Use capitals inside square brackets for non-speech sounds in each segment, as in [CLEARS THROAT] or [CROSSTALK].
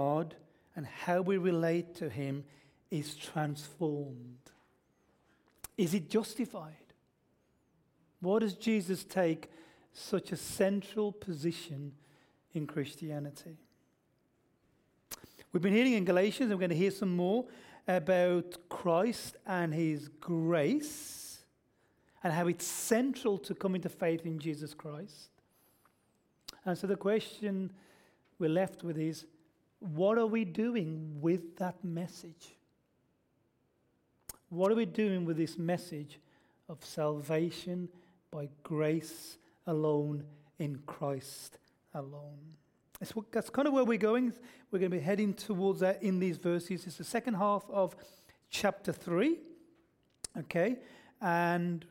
God and how we relate to Him is transformed. Is it justified? Why does Jesus take such a central position in Christianity? We've been hearing in Galatians, and we're going to hear some more about Christ and His grace and how it's central to coming to faith in Jesus Christ. And so the question we're left with is what are we doing with that message? What are we doing with this message of salvation by grace alone in Christ alone? That's, what, that's kind of where we're going. We're going to be heading towards that in these verses. It's the second half of chapter 3. Okay? And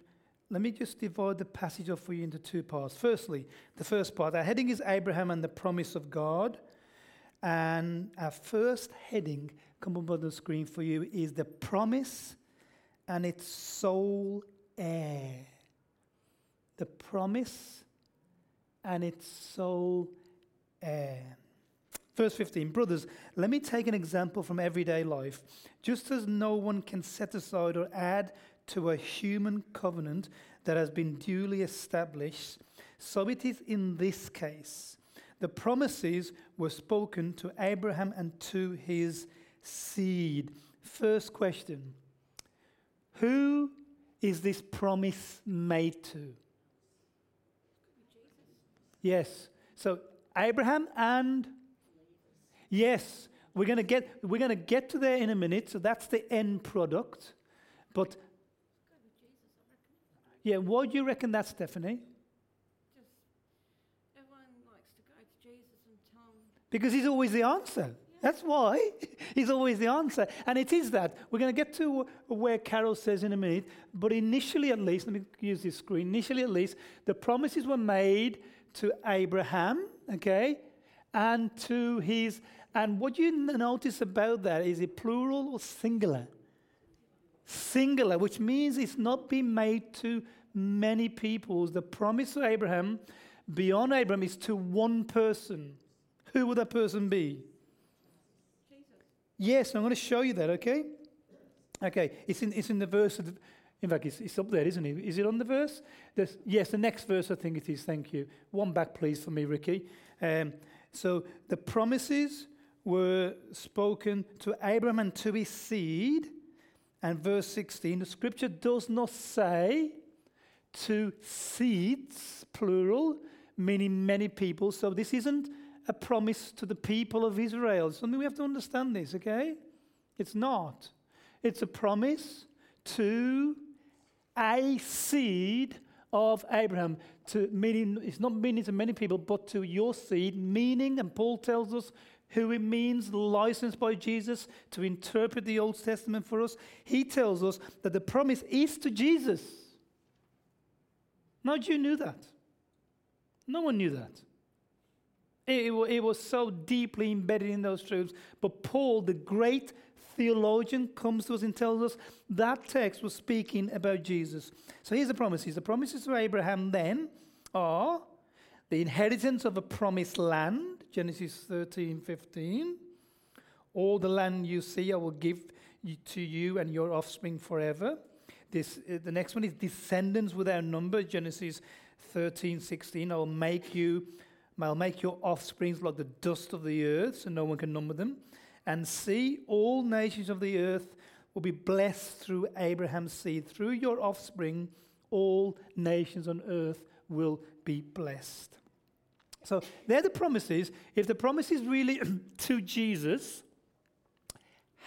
let me just divide the passage up for you into two parts. Firstly, the first part, our heading is Abraham and the promise of God. And our first heading, come up on the screen for you, is the promise and its sole heir. The promise and its sole heir. Verse 15 Brothers, let me take an example from everyday life. Just as no one can set aside or add to a human covenant that has been duly established, so it is in this case. The promises were spoken to Abraham and to his seed. First question Who is this promise made to? Yes. So Abraham and yes, we're going to get we're to get to there in a minute. So that's the end product. But yeah, what do you reckon that, Stephanie? Because he's always the answer. That's why [LAUGHS] he's always the answer. And it is that. We're going to get to where Carol says in a minute. But initially, at least, let me use this screen. Initially, at least, the promises were made to Abraham, okay, and to his. And what you notice about that is it plural or singular? Singular, which means it's not been made to many peoples. The promise to Abraham, beyond Abraham, is to one person. Who would that person be? Jesus. Yes, I'm going to show you that, okay? Okay, it's in, it's in the verse. The, in fact, it's, it's, up there, isn't it? Is it on the verse? There's, yes, the next verse, I think it is. Thank you. One back, please, for me, Ricky. Um, so the promises were spoken to Abraham and to his seed. And verse 16, the scripture does not say to seeds, plural, meaning many people. So this isn't a promise to the people of Israel. Something we have to understand this, okay? It's not. It's a promise to a seed of Abraham. To meaning it's not meaning to many people, but to your seed, meaning, and Paul tells us who it means, licensed by Jesus to interpret the Old Testament for us. He tells us that the promise is to Jesus. Not you knew that. No one knew that. It, it was so deeply embedded in those truths. But Paul, the great theologian, comes to us and tells us that text was speaking about Jesus. So here's the promises. The promises to Abraham then are the inheritance of a promised land, Genesis 13, 15. All the land you see, I will give to you and your offspring forever. This, uh, the next one is descendants without number, Genesis 13, 16. I will make you I'll make your offsprings like the dust of the earth, so no one can number them. And see, all nations of the earth will be blessed through Abraham's seed. Through your offspring, all nations on earth will be blessed. So they're the promises. If the promise is really [CLEARS THROAT] to Jesus,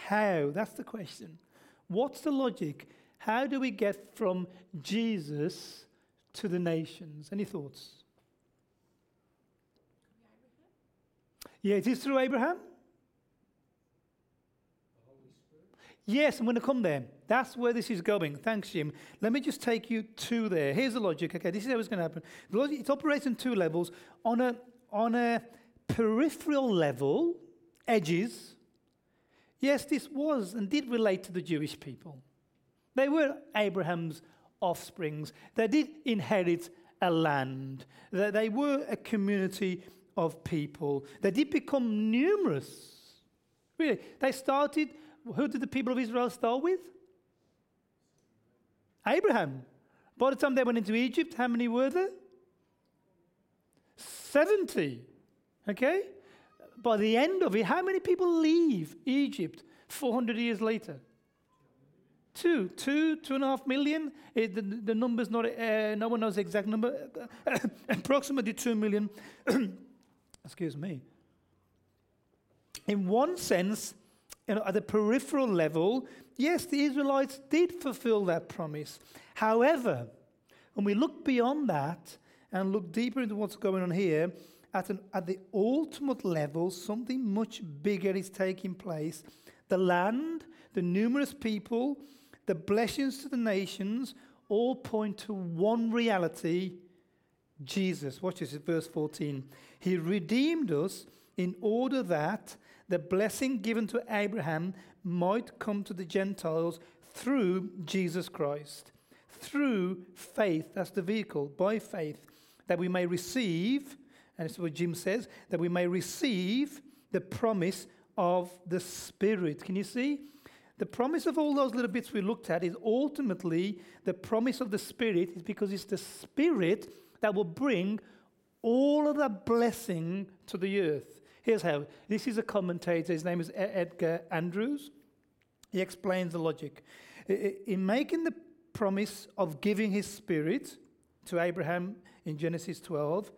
how? That's the question. What's the logic? How do we get from Jesus to the nations? Any thoughts? Yeah, it is through Abraham. Yes, I'm going to come there. That's where this is going. Thanks, Jim. Let me just take you to there. Here's the logic. Okay, this is how it's going to happen. The logic, it operates on two levels. On a, on a peripheral level, edges, yes, this was and did relate to the Jewish people. They were Abraham's offsprings. They did inherit a land. They were a community of people. They did become numerous Really. They started, who did the people of Israel start with? Abraham. By the time they went into Egypt, how many were there? 70. Okay? By the end of it, how many people leave Egypt 400 years later? Two, two, two and a half million. It, the, the number's not, uh, no one knows the exact number. [COUGHS] Approximately two million. [COUGHS] Excuse me. In one sense, you know, at the peripheral level, yes, the Israelites did fulfill that promise. However, when we look beyond that and look deeper into what's going on here, at, an, at the ultimate level, something much bigger is taking place. The land, the numerous people, the blessings to the nations all point to one reality Jesus. Watch this, verse 14. He redeemed us in order that the blessing given to Abraham might come to the Gentiles through Jesus Christ. Through faith, that's the vehicle, by faith, that we may receive, and it's what Jim says, that we may receive the promise of the Spirit. Can you see? The promise of all those little bits we looked at is ultimately the promise of the Spirit, is because it's the Spirit that will bring all of that blessing to the earth. Here's how. This is a commentator. His name is Edgar Andrews. He explains the logic. In making the promise of giving his spirit to Abraham in Genesis 12,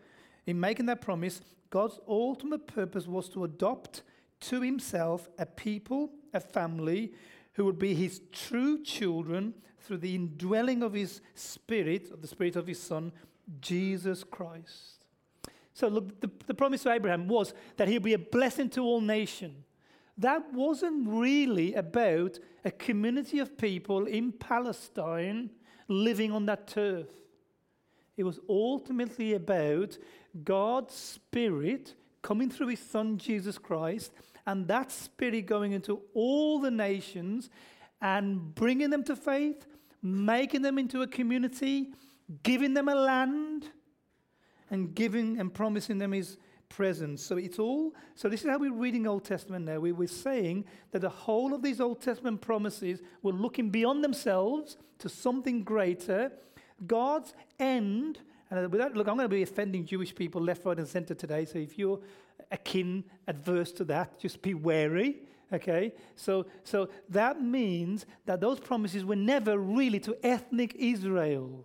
in making that promise, God's ultimate purpose was to adopt to himself a people, a family, who would be his true children through the indwelling of his spirit, of the spirit of his son, Jesus Christ. So, look, the, the promise to Abraham was that he'll be a blessing to all nations. That wasn't really about a community of people in Palestine living on that turf. It was ultimately about God's Spirit coming through His Son Jesus Christ and that Spirit going into all the nations and bringing them to faith, making them into a community, giving them a land, and giving and promising them His presence. So it's all, so this is how we're reading Old Testament now. We were saying that the whole of these Old Testament promises were looking beyond themselves to something greater. God's end, and uh, without, look, I'm going to be offending Jewish people left, right, and center today. So if you're akin, adverse to that, just be wary. Okay, so so that means that those promises were never really to ethnic Israel.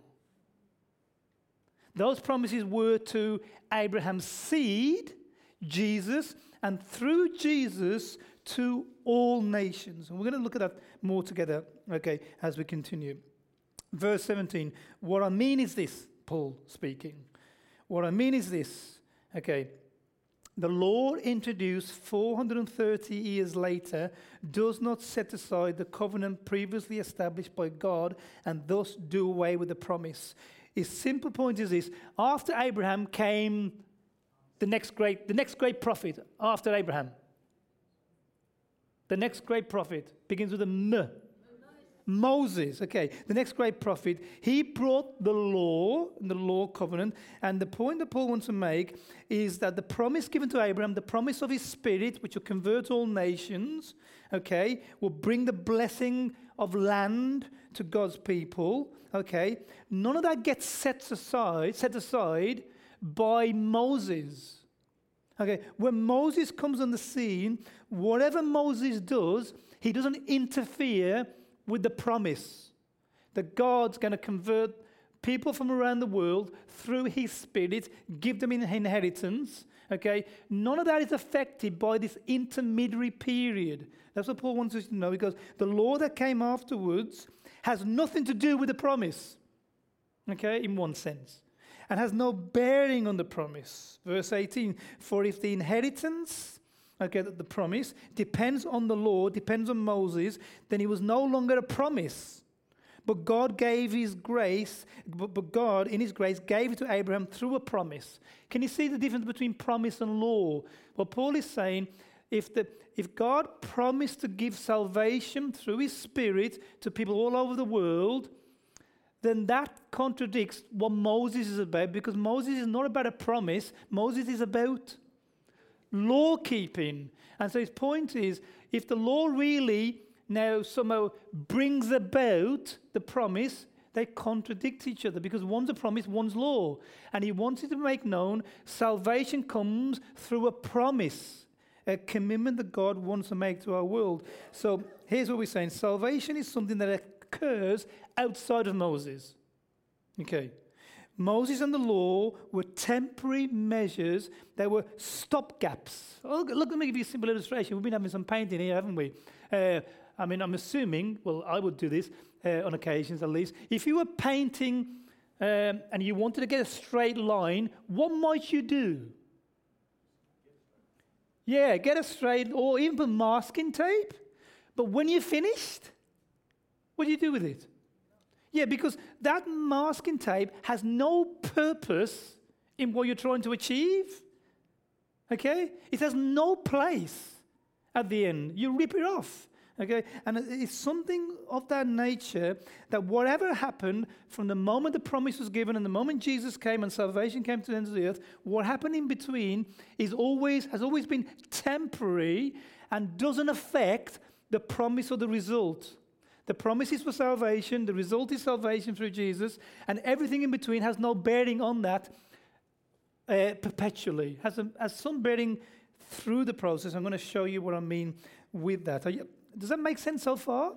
Those promises were to Abraham's seed, Jesus, and through Jesus to all nations. And we're going to look at that more together, okay, as we continue. Verse 17. What I mean is this, Paul speaking. What I mean is this, okay. The law introduced 430 years later does not set aside the covenant previously established by God and thus do away with the promise. His simple point is this after Abraham came the next great, the next great prophet after Abraham. The next great prophet begins with a M. Moses, okay, the next great prophet, he brought the law, the law covenant, and the point that Paul wants to make is that the promise given to Abraham, the promise of his spirit, which will convert all nations, okay, will bring the blessing of land to God's people, okay, none of that gets set aside, set aside by Moses. Okay, when Moses comes on the scene, whatever Moses does, he doesn't interfere with the promise that God's going to convert people from around the world through his spirit, give them an inheritance. Okay, none of that is affected by this intermediary period. That's what Paul wants us to know because the law that came afterwards has nothing to do with the promise. Okay, in one sense. And has no bearing on the promise. Verse 18 For if the inheritance, okay, the promise depends on the law, depends on Moses, then it was no longer a promise. But God gave his grace, but God, in his grace, gave it to Abraham through a promise. Can you see the difference between promise and law? Well, Paul is saying if, the, if God promised to give salvation through his spirit to people all over the world, then that contradicts what Moses is about because Moses is not about a promise, Moses is about law keeping. And so his point is if the law really now somehow brings about the promise, they contradict each other because one's a promise, one's law. And he wanted to make known salvation comes through a promise, a commitment that God wants to make to our world. So here's what we're saying salvation is something that occurs outside of Moses. Okay. Moses and the law were temporary measures, they were stopgaps. Oh, look, let me give you a simple illustration. We've been having some painting here, haven't we? Uh, I mean, I'm assuming, well, I would do this uh, on occasions at least. If you were painting um, and you wanted to get a straight line, what might you do? Yeah, get a straight, or even put masking tape. But when you're finished, what do you do with it? Yeah, because that masking tape has no purpose in what you're trying to achieve. Okay? It has no place at the end. You rip it off. Okay? And it's something of that nature that whatever happened from the moment the promise was given and the moment Jesus came and salvation came to the end of the earth, what happened in between is always has always been temporary and doesn't affect the promise or the result. The promise is for salvation, the result is salvation through Jesus, and everything in between has no bearing on that uh, perpetually, has, a, has some bearing through the process. I'm going to show you what I mean with that. Does that make sense so far?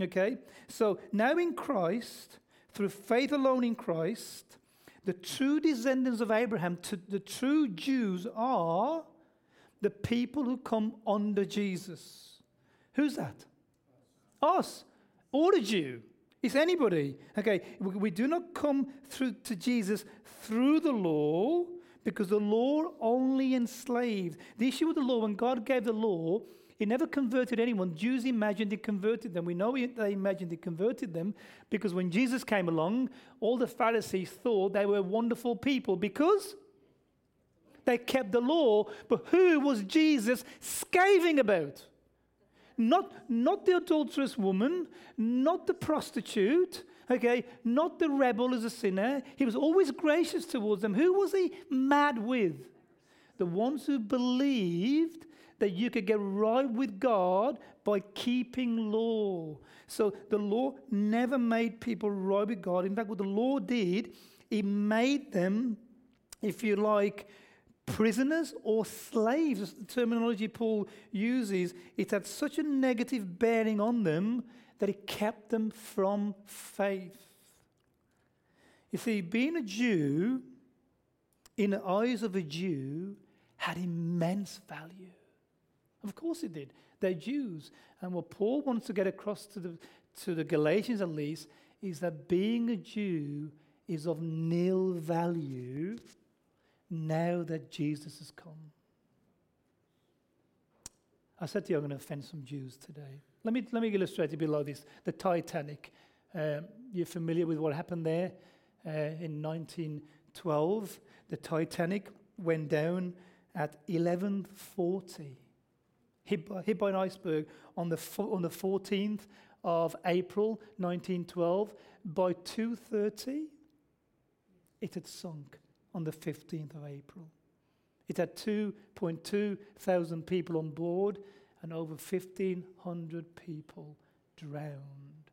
Okay, so now in Christ, through faith alone in Christ, the true descendants of Abraham, the true Jews are the people who come under Jesus. Who's that? Us or the Jew. It's anybody. Okay, we, we do not come through to Jesus through the law because the law only enslaved. The issue with the law, when God gave the law, He never converted anyone. Jews imagined He converted them. We know they imagined He converted them because when Jesus came along, all the Pharisees thought they were wonderful people because they kept the law. But who was Jesus scathing about? Not, not the adulterous woman, not the prostitute, okay, not the rebel as a sinner. He was always gracious towards them. Who was he mad with? The ones who believed that you could get right with God by keeping law. So the law never made people right with God. In fact, what the law did, it made them, if you like, prisoners or slaves, That's the terminology Paul uses, it had such a negative bearing on them that it kept them from faith. You see, being a Jew, in the eyes of a Jew, had immense value. Of course it did. They're Jews. And what Paul wants to get across to the, to the Galatians, at least, is that being a Jew is of nil value now that Jesus has come. I said to you, I'm going to offend some Jews today. Let me, let me illustrate it below this. The Titanic. Um, you're familiar with what happened there uh, in 1912. The Titanic went down at 1140, hit by, hit by an iceberg on the, fo- on the 14th of April 1912. By 2.30, it had sunk on the 15th of April. It had 2.2 thousand people on board and over 1,500 people drowned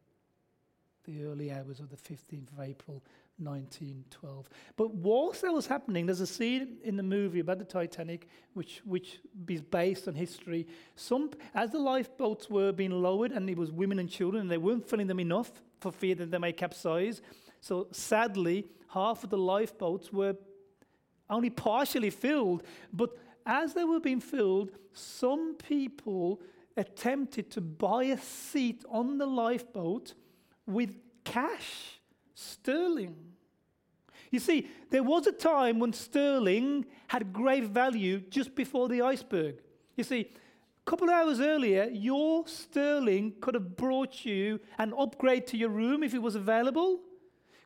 the early hours of the 15th of April 1912. But whilst that was happening, there's a scene in the movie about the Titanic, which, which is based on history. Some, as the lifeboats were being lowered, and it was women and children, and they weren't filling them enough for fear that they might capsize. So sadly, half of the lifeboats were only partially filled. But as they were being filled, some people attempted to buy a seat on the lifeboat with cash, sterling. You see, there was a time when sterling had great value just before the iceberg. You see, a couple of hours earlier, your sterling could have brought you an upgrade to your room if it was available,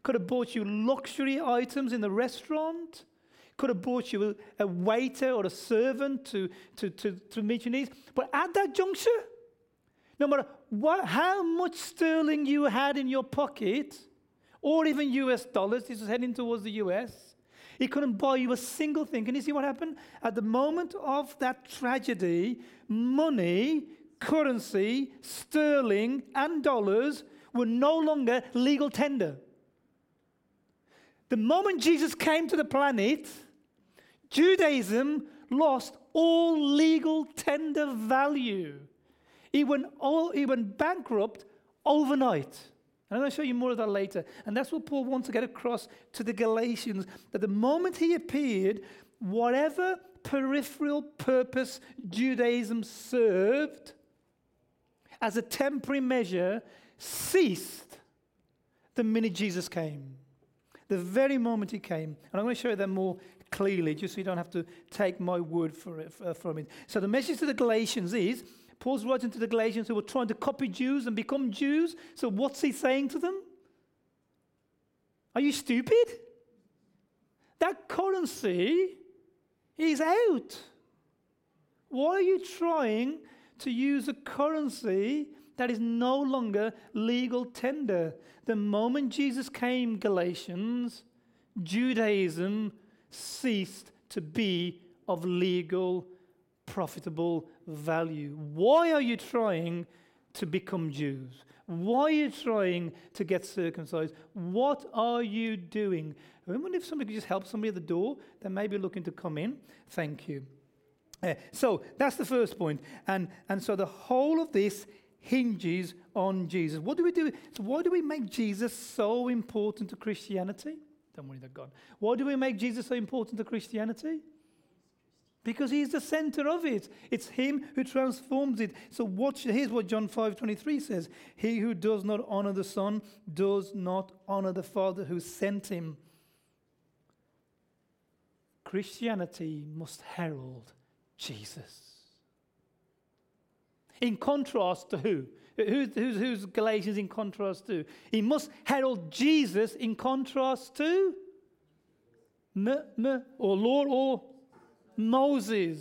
could have bought you luxury items in the restaurant, could have bought you a, a waiter or a servant to, to, to, to meet your needs. But at that juncture, no matter what, how much sterling you had in your pocket, or even US dollars, this is heading towards the US, He couldn't buy you a single thing. Can you see what happened? At the moment of that tragedy, money, currency, sterling, and dollars were no longer legal tender. The moment Jesus came to the planet, Judaism lost all legal tender value. It went, all, it went bankrupt overnight. And I'm going to show you more of that later. And that's what Paul wants to get across to the Galatians that the moment he appeared, whatever peripheral purpose Judaism served as a temporary measure ceased the minute Jesus came the very moment he came. And I'm going to show you that more clearly, just so you don't have to take my word for it, uh, from it. So the message to the Galatians is Paul's writing to the Galatians who were trying to copy Jews and become Jews. So what's he saying to them? Are you stupid? That currency is out. Why are you trying to use a currency that is no longer legal tender. The moment Jesus came, Galatians, Judaism ceased to be of legal, profitable value. Why are you trying to become Jews? Why are you trying to get circumcised? What are you doing? I wonder if somebody could just help somebody at the door that may be looking to come in. Thank you. Uh, so that's the first point. And, and so the whole of this hinges on Jesus. What do we do? So why do we make Jesus so important to Christianity? Don't worry, they're gone. Why do we make Jesus so important to Christianity? Because he's the center of it. It's him who transforms it. So watch, here's what John 5 23 says He who does not honor the Son does not honor the Father who sent him. Christianity must herald Jesus. In contrast to who? Who's, who's, who's Galatians in contrast to? He must herald Jesus in contrast to M, or Lord or Moses.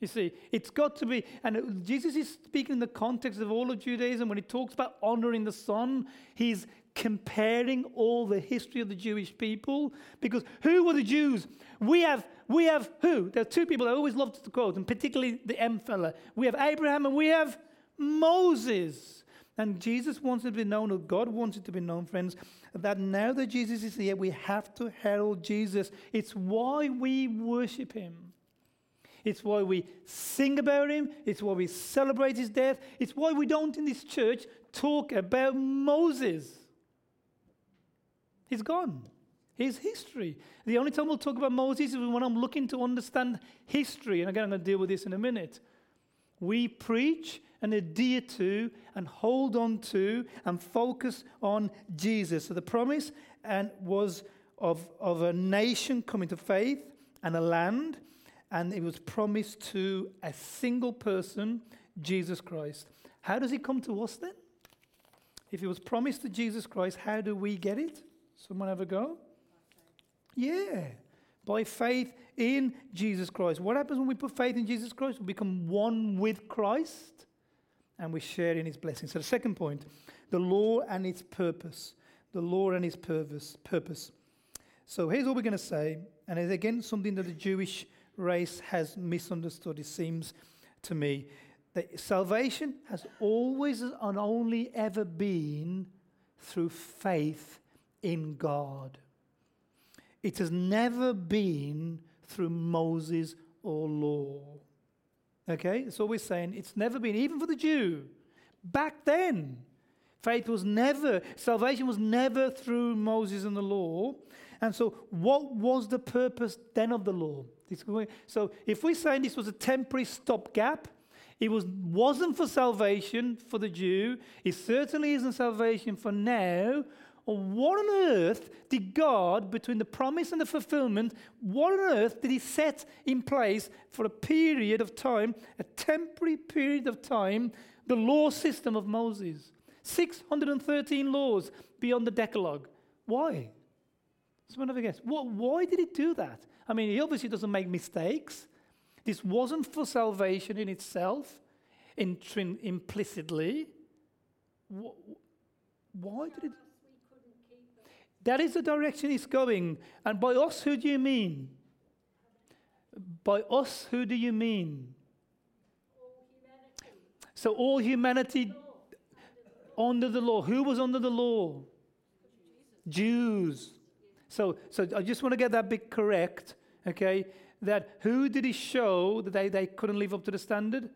You see, it's got to be, and Jesus is speaking in the context of all of Judaism. When he talks about honoring the Son, he's comparing all the history of the Jewish people. Because who were the Jews? We have, we have who? There are two people I always love to quote, and particularly the M fella. We have Abraham and we have Moses. And Jesus wants it to be known, or God wants it to be known, friends, that now that Jesus is here, we have to herald Jesus. It's why we worship him. It's why we sing about him. It's why we celebrate his death. It's why we don't in this church talk about Moses. He's gone. He's history. The only time we'll talk about Moses is when I'm looking to understand history. And again, I'm going to deal with this in a minute. We preach and adhere to and hold on to and focus on Jesus. So the promise and was of, of a nation coming to faith and a land, and it was promised to a single person, Jesus Christ. How does he come to us then? If it was promised to Jesus Christ, how do we get it? Someone have a go? Yeah. By faith in Jesus Christ. What happens when we put faith in Jesus Christ? We become one with Christ and we share in his blessings. So the second point, the law and its purpose. The law and its purpose. purpose. So here's what we're going to say, and it's again something that the Jewish race has misunderstood, it seems to me. That salvation has always and only ever been through faith in God. It has never been through Moses or law. Okay? So we're saying it's never been, even for the Jew. Back then, faith was never, salvation was never through Moses and the law. And so, what was the purpose then of the law? So, if we're saying this was a temporary stopgap, it was, wasn't for salvation for the Jew, it certainly isn't salvation for now, what on earth did God, between the promise and the fulfillment, what on earth did He set in place for a period of time, a temporary period of time, the law system of Moses? 613 laws beyond the Decalogue. Why? Someone ever guess? What, why did he do that? I mean, he obviously doesn't make mistakes. This wasn't for salvation in itself, implicitly. Why did it? That is the direction it's going. And by us, who do you mean? By us, who do you mean? So all humanity under the law. Who was under the law? Jews. So, so I just want to get that bit correct, okay? That who did he show that they, they couldn't live up to the standard?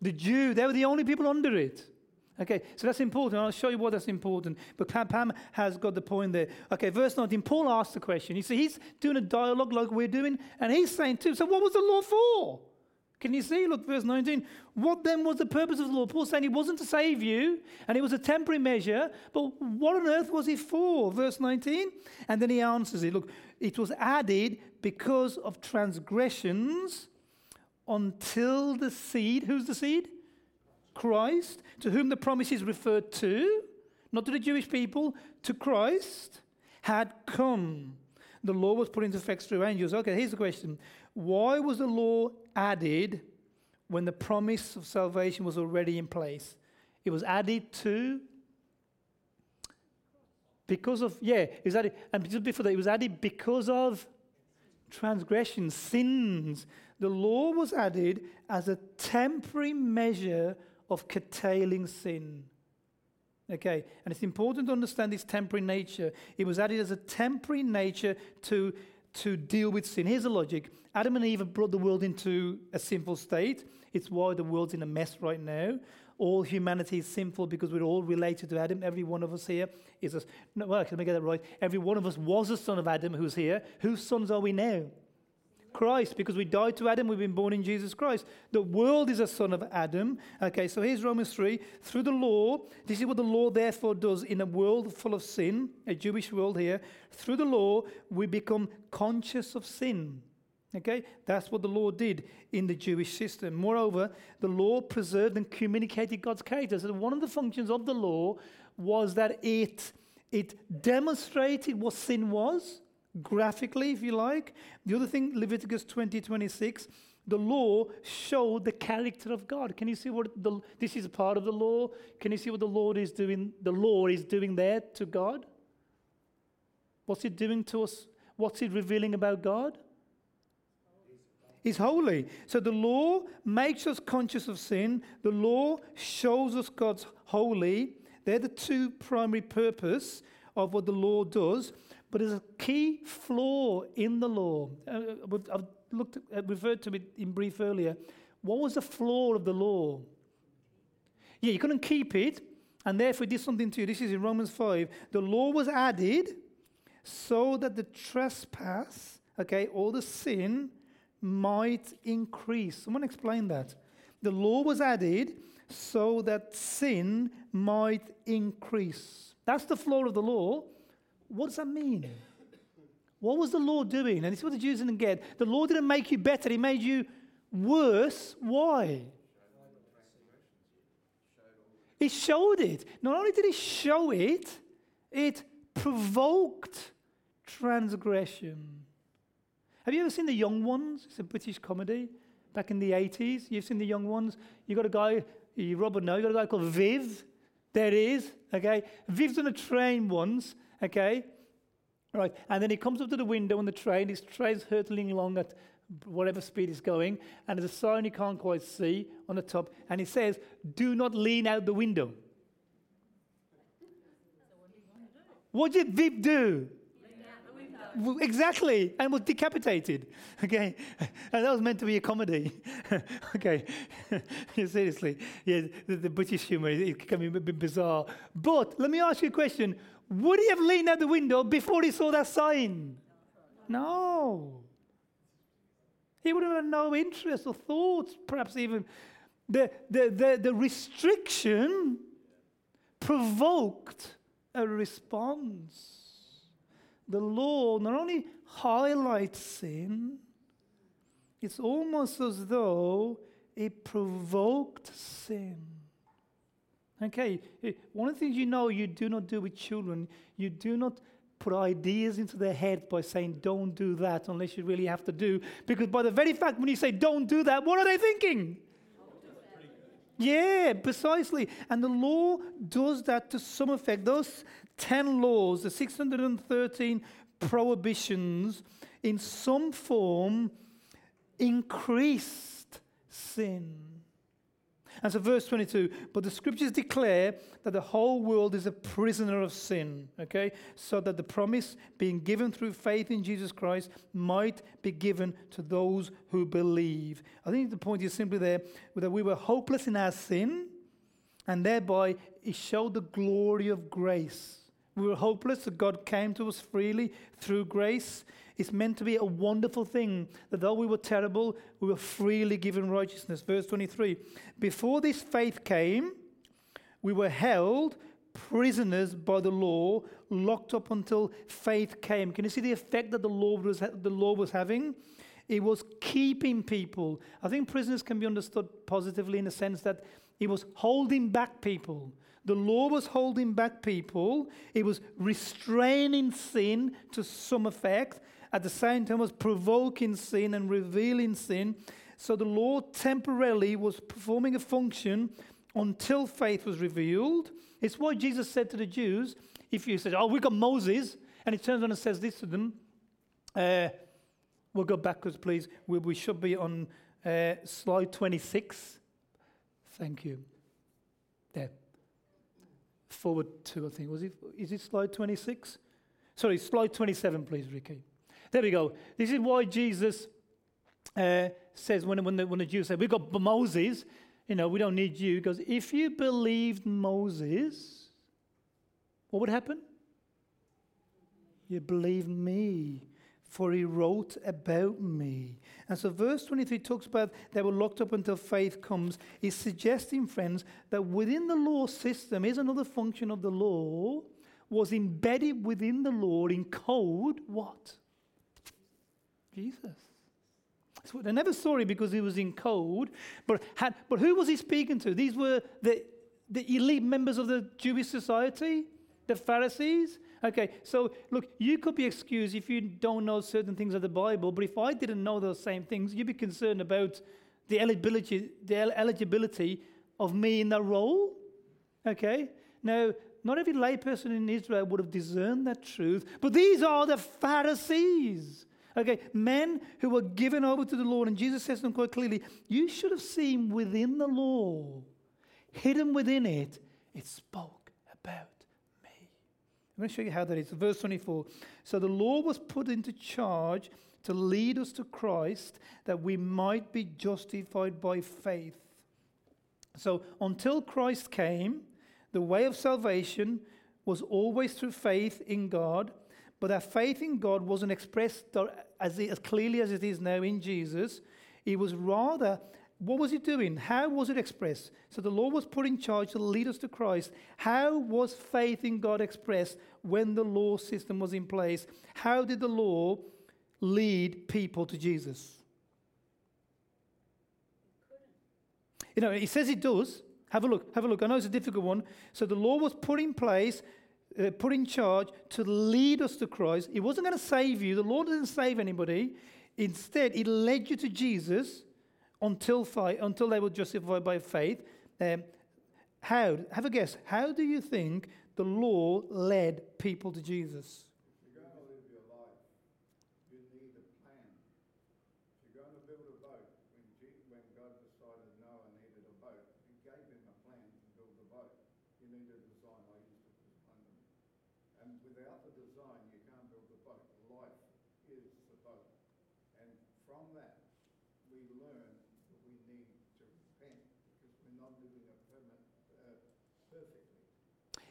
The Jew. They were the only people under it. Okay, so that's important. I'll show you why that's important. But Pam, Pam has got the point there. Okay, verse 19, Paul asks the question. You see, he's doing a dialogue like we're doing, and he's saying too, so what was the law for? Can you see? Look, verse 19. What then was the purpose of the law? Paul saying it wasn't to save you, and it was a temporary measure, but what on earth was it for? Verse 19. And then he answers it. Look, it was added because of transgressions until the seed, who's the seed? Christ, to whom the promises is referred to, not to the Jewish people, to Christ, had come. The law was put into effect through angels. Okay, here's the question Why was the law added when the promise of salvation was already in place? It was added to because of yeah, it was added, and just before that, it was added because of transgressions, sins. The law was added as a temporary measure of curtailing sin. Okay, and it's important to understand this temporary nature. It was added as a temporary nature to, to deal with sin. Here's the logic Adam and Eve have brought the world into a sinful state. It's why the world's in a mess right now. All humanity is sinful because we're all related to Adam. Every one of us here is a. No, well, let me get that right. Every one of us was a son of Adam who's here. Whose sons are we now? Christ, because we died to Adam, we've been born in Jesus Christ. The world is a son of Adam. Okay, so here's Romans 3. Through the law, this is what the law therefore does in a world full of sin, a Jewish world here. Through the law, we become conscious of sin. Okay, that's what the law did in the Jewish system. Moreover, the law preserved and communicated God's character. So one of the functions of the law was that it, it demonstrated what sin was graphically, if you like. The other thing, Leviticus 20 26, the law showed the character of God. Can you see what the, this is part of the law? Can you see what the Lord is doing? The law is doing there to God. What's it doing to us? What's it revealing about God? He's holy. So the law makes us conscious of sin. The law shows us God's holy. They're the two primary purpose of what the law does. But there's a key flaw in the law. Uh, I've looked at, uh, referred to it in brief earlier. What was the flaw of the law? Yeah, you couldn't keep it, and therefore it did something to you. This is in Romans 5. The law was added so that the trespass, okay, or the sin might increase. Someone explain that. The law was added so that sin might increase. That's the flaw of the law. What does that mean? What was the law doing? And it's what the Jews didn't get. The law didn't make you better, it made you worse. Why? It showed it. Not only did it show it, it provoked transgression. Have you ever seen The Young Ones? It's a British comedy back in the 80s. You've seen The Young Ones? You've got a guy, you Robert know, you've got a guy called Viv. There he is, okay? Viv's on a train once, Okay? Right. And then he comes up to the window on the train. His train's hurtling along at whatever speed it's going. And there's a sign you can't quite see on the top. And he says, Do not lean out the window. What did Viv do? Exactly, and was decapitated. [LAUGHS] Okay, and that was meant to be a comedy. [LAUGHS] okay, [LAUGHS] seriously, yeah, the, the British humour is becoming a bit bizarre. But let me ask you a question: would he have leaned out the window before he saw that sign? No. He would have had no interest or thoughts, perhaps even. The, the, the, the restriction provoked a response. The law not only highlights sin, it's almost as though it provoked sin. Okay, eh, one of the things you know you do not do with children, you do not put ideas into their head by saying, don't do that unless you really have to do. Because by the very fact when you say, don't do that, what are they thinking? Yeah, precisely. And the law does that to some effect. Those 10 laws, the 613 prohibitions, in some form increased sin. And so, verse 22 but the scriptures declare that the whole world is a prisoner of sin, okay? So that the promise being given through faith in Jesus Christ might be given to those who believe. I think the point is simply there that we were hopeless in our sin, and thereby it showed the glory of grace. We were hopeless, that God came to us freely through grace. It's meant to be a wonderful thing that though we were terrible, we were freely given righteousness. Verse 23 Before this faith came, we were held prisoners by the law, locked up until faith came. Can you see the effect that the law was, the law was having? It was keeping people. I think prisoners can be understood positively in the sense that it was holding back people. The law was holding back people, it was restraining sin to some effect, at the same time was provoking sin and revealing sin. So the law temporarily was performing a function until faith was revealed. It's why Jesus said to the Jews, if you said, Oh, we've got Moses, and he turns around and says this to them, uh, we'll go backwards, please. We, we should be on uh, slide 26. Thank you. There. Forward two, I think. Was it, is it slide 26? Sorry, slide 27, please, Ricky. There we go. This is why Jesus uh, says, when, when, the, when the Jews say, We've got Moses, you know, we don't need you. He goes, If you believed Moses, what would happen? You believe me, for he wrote about me. And so, verse 23 talks about they were locked up until faith comes. Is suggesting, friends, that within the law system is another function of the law, was embedded within the law in code what? Jesus. So they never saw him because he was in code, but, had, but who was he speaking to? These were the, the elite members of the Jewish society, the Pharisees. Okay, so look, you could be excused if you don't know certain things of the Bible, but if I didn't know those same things, you'd be concerned about the eligibility, the eligibility of me in that role. Okay, now not every layperson in Israel would have discerned that truth, but these are the Pharisees. Okay, men who were given over to the Lord, and Jesus says to them quite clearly, You should have seen within the law, hidden within it, it spoke about me. I'm going to show you how that is. Verse 24. So the law was put into charge to lead us to Christ that we might be justified by faith. So until Christ came, the way of salvation was always through faith in God. But our faith in God wasn't expressed as, as clearly as it is now in Jesus. It was rather, what was it doing? How was it expressed? So the law was put in charge to lead us to Christ. How was faith in God expressed when the law system was in place? How did the law lead people to Jesus? You know, it says it does. Have a look. Have a look. I know it's a difficult one. So the law was put in place uh, put in charge to lead us to Christ. He wasn't going to save you. The Lord didn't save anybody. Instead, He led you to Jesus until, until they were justified by faith. Um, how? Have a guess. How do you think the law led people to Jesus?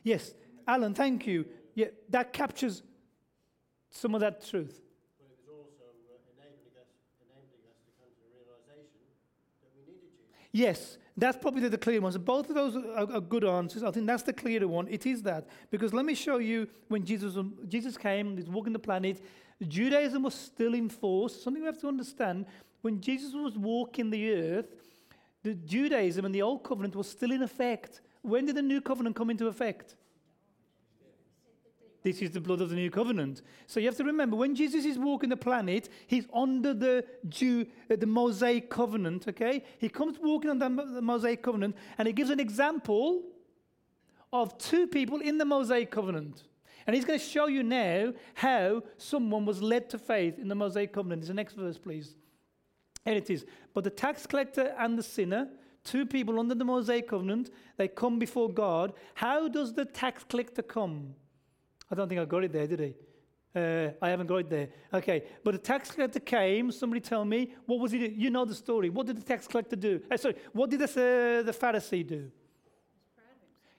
Yes, Alan, thank you. Yeah, that captures some of that truth. But it was also uh, enabling, us, enabling us to come to the realization that we needed Jesus. Yes, that's probably the clear ones. Both of those are, are, good answers. I think that's the clearer one. It is that. Because let me show you when Jesus, Jesus came, and he's walking the planet, Judaism was still in force. Something we have to understand. When Jesus was walking the earth, the Judaism and the Old Covenant was still in effect. When did the new covenant come into effect? This is the blood of the new covenant. So you have to remember when Jesus is walking the planet, he's under the Jew, uh, the Mosaic covenant. Okay, he comes walking on the Mosaic covenant, and he gives an example of two people in the Mosaic covenant. And he's going to show you now how someone was led to faith in the Mosaic covenant. It's the next verse, please. Here it is. But the tax collector and the sinner, two people under the Mosaic covenant, they come before God. How does the tax collector come? I don't think I got it there, did he? Uh, I haven't got it there. Okay, but the tax collector came. Somebody tell me what was he? You know the story. What did the tax collector do? Uh, sorry, what did the, uh, the Pharisee do?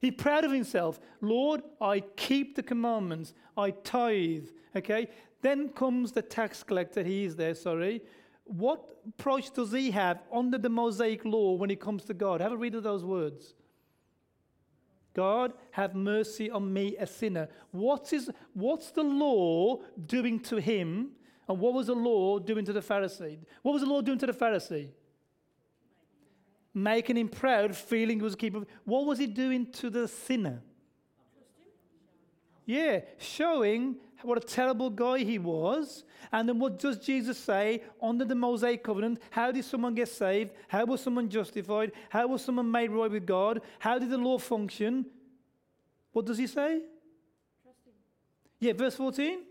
He's proud of himself. Lord, I keep the commandments. I tithe. Okay. Then comes the tax collector. He is there. Sorry. What approach does he have under the Mosaic law when it comes to God? Have a read of those words. God, have mercy on me, a sinner. What is, what's the law doing to him? And what was the law doing to the Pharisee? What was the law doing to the Pharisee? Making him proud, feeling he was keeper. What was he doing to the sinner? Yeah, showing what a terrible guy he was. And then what does Jesus say under the Mosaic covenant? How did someone get saved? How was someone justified? How was someone made right with God? How did the law function? What does he say? Yeah, verse 14.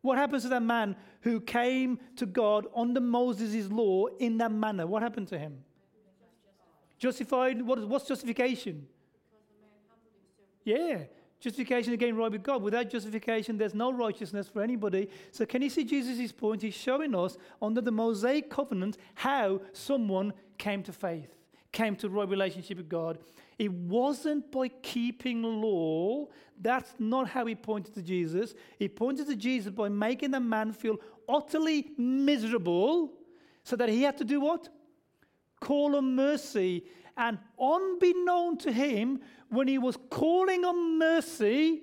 What happens to that man who came to God under Moses' law in that manner? What happened to him? Justified. What is, what's justification? Yeah. Justification again, right with God. Without justification, there's no righteousness for anybody. So, can you see Jesus' point? He's showing us under the Mosaic covenant how someone came to faith, came to right relationship with God. It wasn't by keeping law. That's not how he pointed to Jesus. He pointed to Jesus by making the man feel utterly miserable so that he had to do what? Call on mercy. And unbeknown to him, when he was calling on mercy,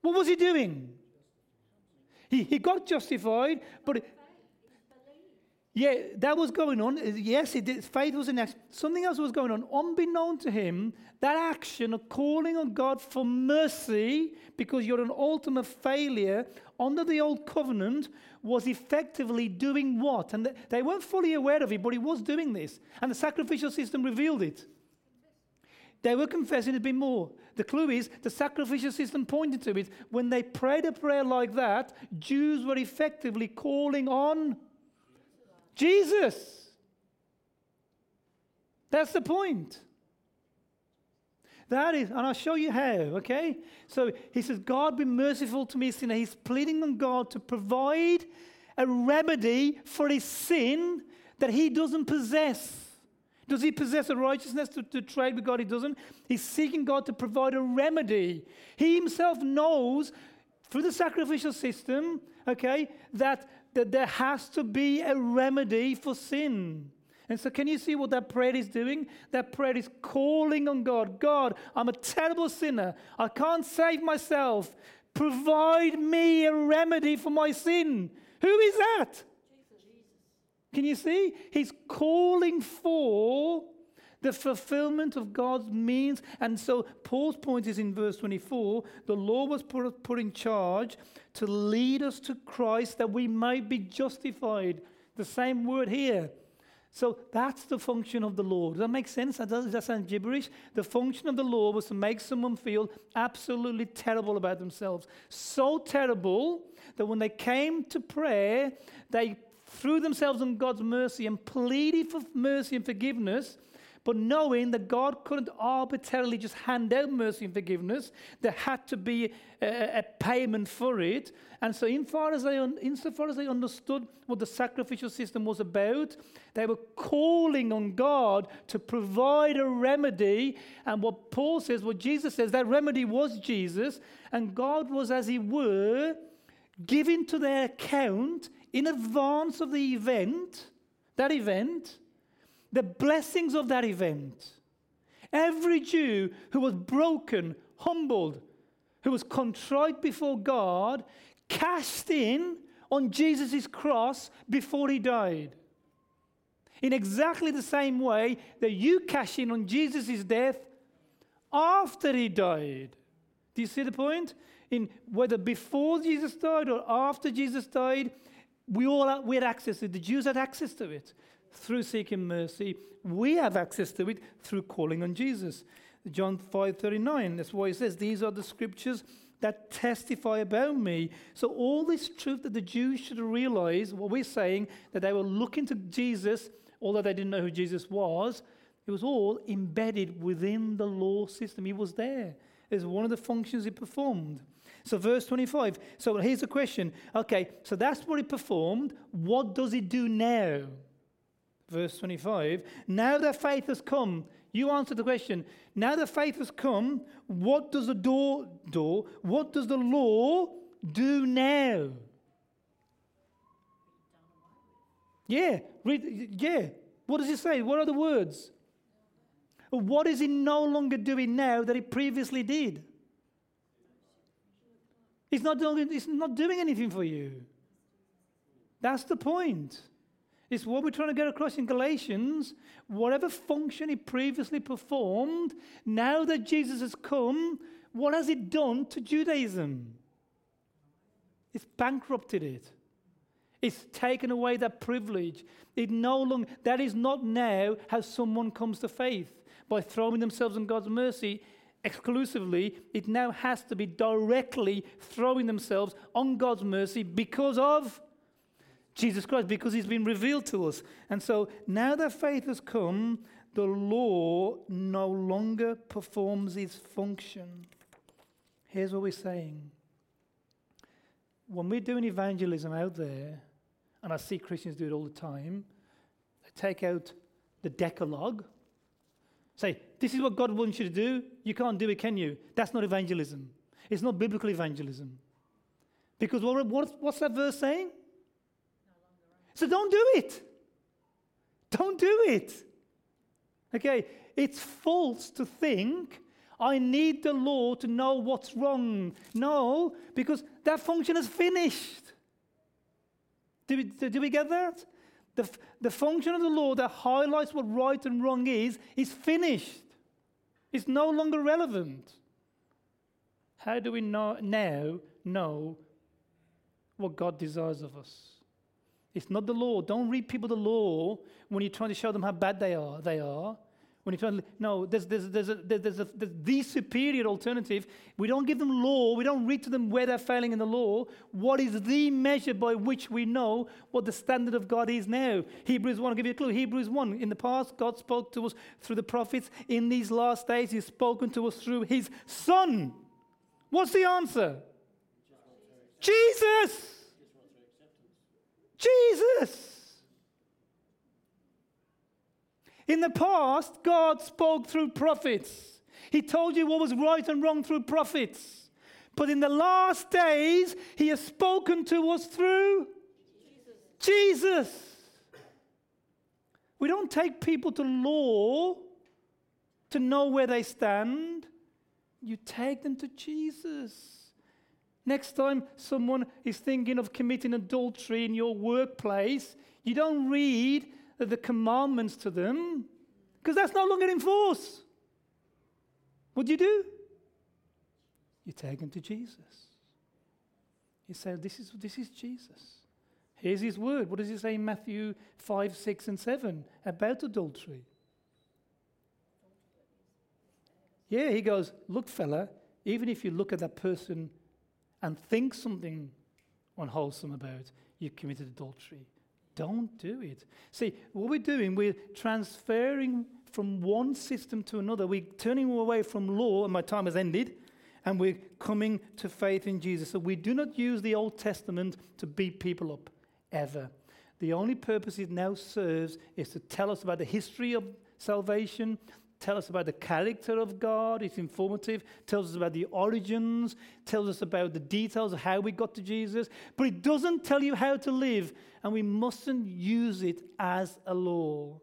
what was he doing? He, he got justified, but yeah, that was going on. Yes, it did. faith was in action. Something else was going on. Unbeknown to him, that action of calling on God for mercy because you're an ultimate failure under the old covenant was effectively doing what? And they weren't fully aware of it, but he was doing this. And the sacrificial system revealed it. They were confessing a bit more. The clue is the sacrificial system pointed to it. When they prayed a prayer like that, Jews were effectively calling on Jesus. That's the point. That is, and I'll show you how, okay? So he says, God be merciful to me, sinner. He's pleading on God to provide a remedy for his sin that he doesn't possess. Does he possess a righteousness to, to trade with God? He doesn't. He's seeking God to provide a remedy. He himself knows through the sacrificial system, okay, that, that there has to be a remedy for sin. And so, can you see what that prayer is doing? That prayer is calling on God God, I'm a terrible sinner. I can't save myself. Provide me a remedy for my sin. Who is that? Jesus. Can you see? He's calling for the fulfillment of God's means. And so Paul's point is in verse 24 the law was put, put in charge to lead us to Christ that we might be justified. The same word here. So that's the function of the law. Does that make sense? Does that sound gibberish? The function of the law was to make someone feel absolutely terrible about themselves. So terrible that when they came to prayer, they threw themselves on God's mercy and pleaded for mercy and forgiveness but knowing that God couldn't arbitrarily just hand out mercy and forgiveness, there had to be a, a payment for it. And so, insofar as, they insofar as they understood what the sacrificial system was about, they were calling on God to provide a remedy. And what Paul says, what Jesus says, that remedy was Jesus. And God was, as He were, giving to their account in advance of the event, that event, the blessings of that event. Every Jew who was broken, humbled, who was contrite before God, cast in on Jesus' cross before he died. In exactly the same way that you cash in on Jesus' death after he died. Do you see the point? In whether before Jesus died or after Jesus died, we all we had access to it. The Jews had access to it through seeking mercy. We have access to it through calling on Jesus. John 5:39. That's why he says, "These are the scriptures that testify about me. So, all this truth that the Jews should realize, what we're saying, that they were looking to Jesus, although they didn't know who Jesus was, it was all embedded within the law system. He was there. It's one of the functions he performed. So, verse 25. So, here's the question. Okay, so that's what he performed. What does he do now? Verse 25. Now that faith has come, you answer the question. Now that faith has come, what does the door do? What does the law do now? Yeah, read, yeah. What does it say? What are the words? What is he no longer doing now that he previously did? He's not doing, he's not doing anything for you. That's the point. It's what we're trying to get across in Galatians. Whatever function he previously performed, now that Jesus has come, what has it done to Judaism? It's bankrupted it. It's taken away that privilege. It no longer that is not now how someone comes to faith by throwing themselves on God's mercy exclusively. It now has to be directly throwing themselves on God's mercy because of Jesus Christ because he's been revealed to us. And so now that faith has come, the law no longer performs its function. Here's what we're saying. When we're doing evangelism out there, and I see Christians do it all the time, they take out the Decalogue, say, This is what God wants you to do. You can't do it, can you? That's not evangelism. It's not biblical evangelism. Because what, what's that verse saying? So don't do it. Don't do it. Okay, it's false to think I need the law to know what's wrong. No, because that function is finished. Do we, do we get that? The, the function of the law that highlights what right and wrong is, is finished. It's no longer relevant. How do we know, now know what God desires of us? It's not the law. Don't read people the law when you're trying to show them how bad they are. They are. When you're trying to, no, there's, there's, there's, a, there's, a, there's the superior alternative. We don't give them law. We don't read to them where they're failing in the law. What is the measure by which we know what the standard of God is now? Hebrews 1, I'll give you a clue. Hebrews 1, in the past, God spoke to us through the prophets. In these last days, He's spoken to us through His Son. What's the answer? Jesus! Jesus. In the past, God spoke through prophets. He told you what was right and wrong through prophets. But in the last days, He has spoken to us through Jesus. Jesus. We don't take people to law to know where they stand, you take them to Jesus. Next time someone is thinking of committing adultery in your workplace, you don't read the commandments to them because that's no longer in force. What do you do? You take them to Jesus. You say, This is, this is Jesus. Here's his word. What does he say in Matthew 5, 6, and 7 about adultery? Yeah, he goes, Look, fella, even if you look at that person and think something unwholesome about, you committed adultery. Don't do it. See, what we're doing, we're transferring from one system to another. We're turning away from law, and my time has ended, and we're coming to faith in Jesus. So we do not use the Old Testament to beat people up, ever. The only purpose it now serves is to tell us about the history of salvation, tell us about the character of God. It's informative, tells us about the origins, tells us about the details of how we got to Jesus, but it doesn't tell you how to live, and we mustn't use it as a law.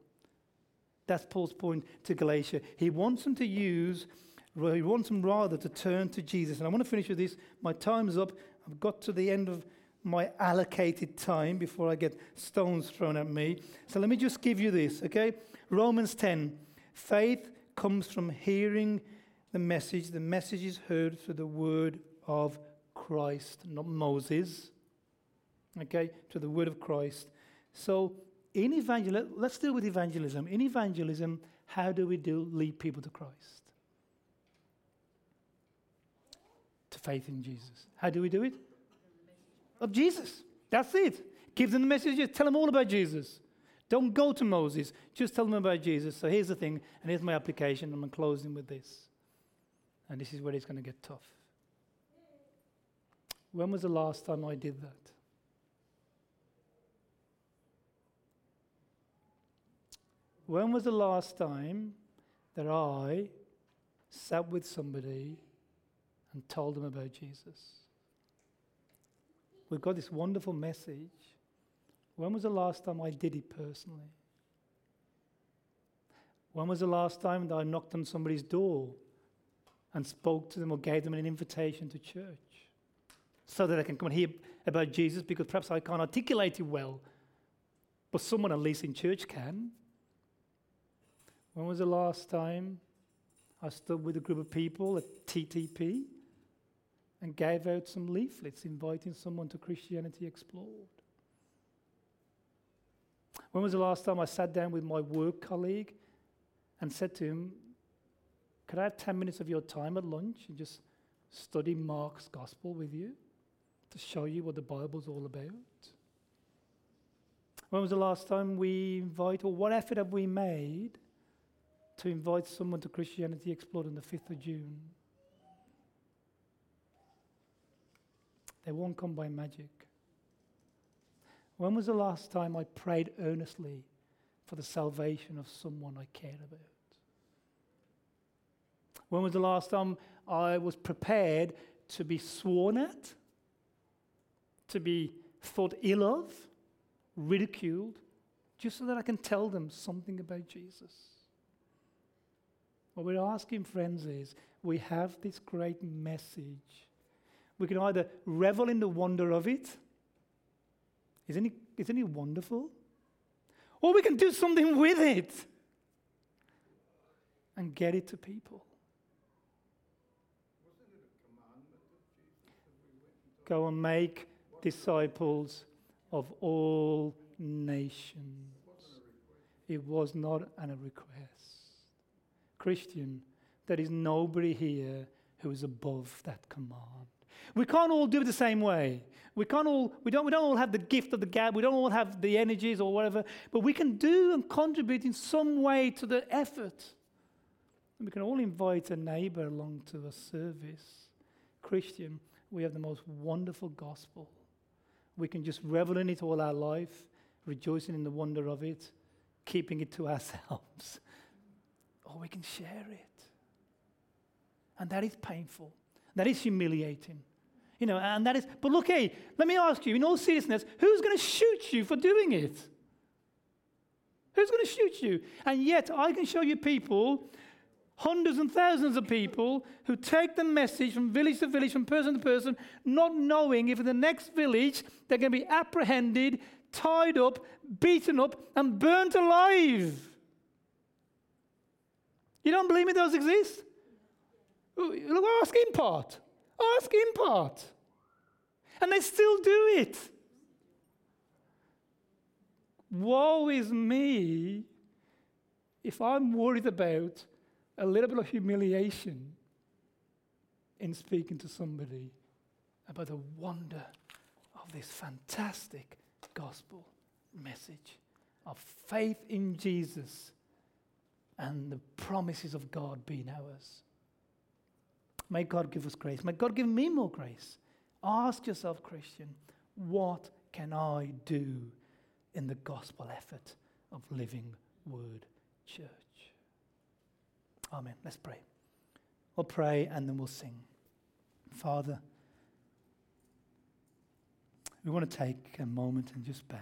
That's Paul's point to Galatia. He wants them to use, he wants them rather to turn to Jesus. And I want to finish with this. My time's up. I've got to the end of my allocated time before I get stones thrown at me. So let me just give you this, okay? Romans 10. Faith comes from hearing the message. The message is heard through the word of Christ, not Moses. Okay, to the word of Christ. So, in evangelism, let's deal with evangelism. In evangelism, how do we do lead people to Christ? to faith in Jesus. How do we do it? Of Jesus. That's it. Give them the message. Tell them all about Jesus. Don't go to Moses. Just tell them about Jesus. So here's the thing, and here's my application. I'm closing with this. And this is where it's going to get tough. When was the last time I did that? When was the last time that I sat with somebody and told them about Jesus? We've got this wonderful message. When was the last time I did it personally? When was the last time that I knocked on somebody's door and spoke to them or gave them an invitation to church so that they can come and hear about Jesus because perhaps I can't articulate it well, but someone at least in church can? When was the last time I stood with a group of people at TTP and gave out some leaflets inviting someone to Christianity Explored? When was the last time I sat down with my work colleague and said to him, Could I have 10 minutes of your time at lunch and just study Mark's gospel with you to show you what the Bible's all about? When was the last time we invite, or what effort have we made to invite someone to Christianity Explored on the 5th of June. They won't come by magic. When was the last time I prayed earnestly for the salvation of someone I cared about? When was the last time I was prepared to be sworn at, to be thought ill of, ridiculed, just so that I can tell them something about Jesus? What we're asking, friends, is we have this great message. We can either revel in the wonder of it. Isn't it, isn't it wonderful? Or we can do something with it and get it to people. Go and make disciples of all nations. It was not a request. Christian, there is nobody here who is above that command. We can't all do it the same way. We can't all, we don't, we don't all have the gift of the gab. We don't all have the energies or whatever. But we can do and contribute in some way to the effort. And we can all invite a neighbor along to a service. Christian, we have the most wonderful gospel. We can just revel in it all our life, rejoicing in the wonder of it, keeping it to [LAUGHS] ourselves or we can share it. And that is painful. That is humiliating. You know, and that is, but look, hey, let me ask you, in all seriousness, who's going to shoot you for doing it? Who's going to shoot you? And yet, I can show you people, hundreds and thousands of people, who take the message from village to village, from person to person, not knowing if in the next village they're going to be apprehended, tied up, beaten up, and burnt alive. You don't believe me those exist? Ask Impart. Ask Impart. And they still do it. Woe is me if I'm worried about a little bit of humiliation in speaking to somebody about the wonder of this fantastic gospel message of faith in Jesus and the promises of God being ours. May God give us grace. May God give me more grace. Ask yourself, Christian, what can I do in the gospel effort of Living Word Church? Amen. Let's pray. We'll pray and then we'll sing. Father, we want to take a moment and just bow.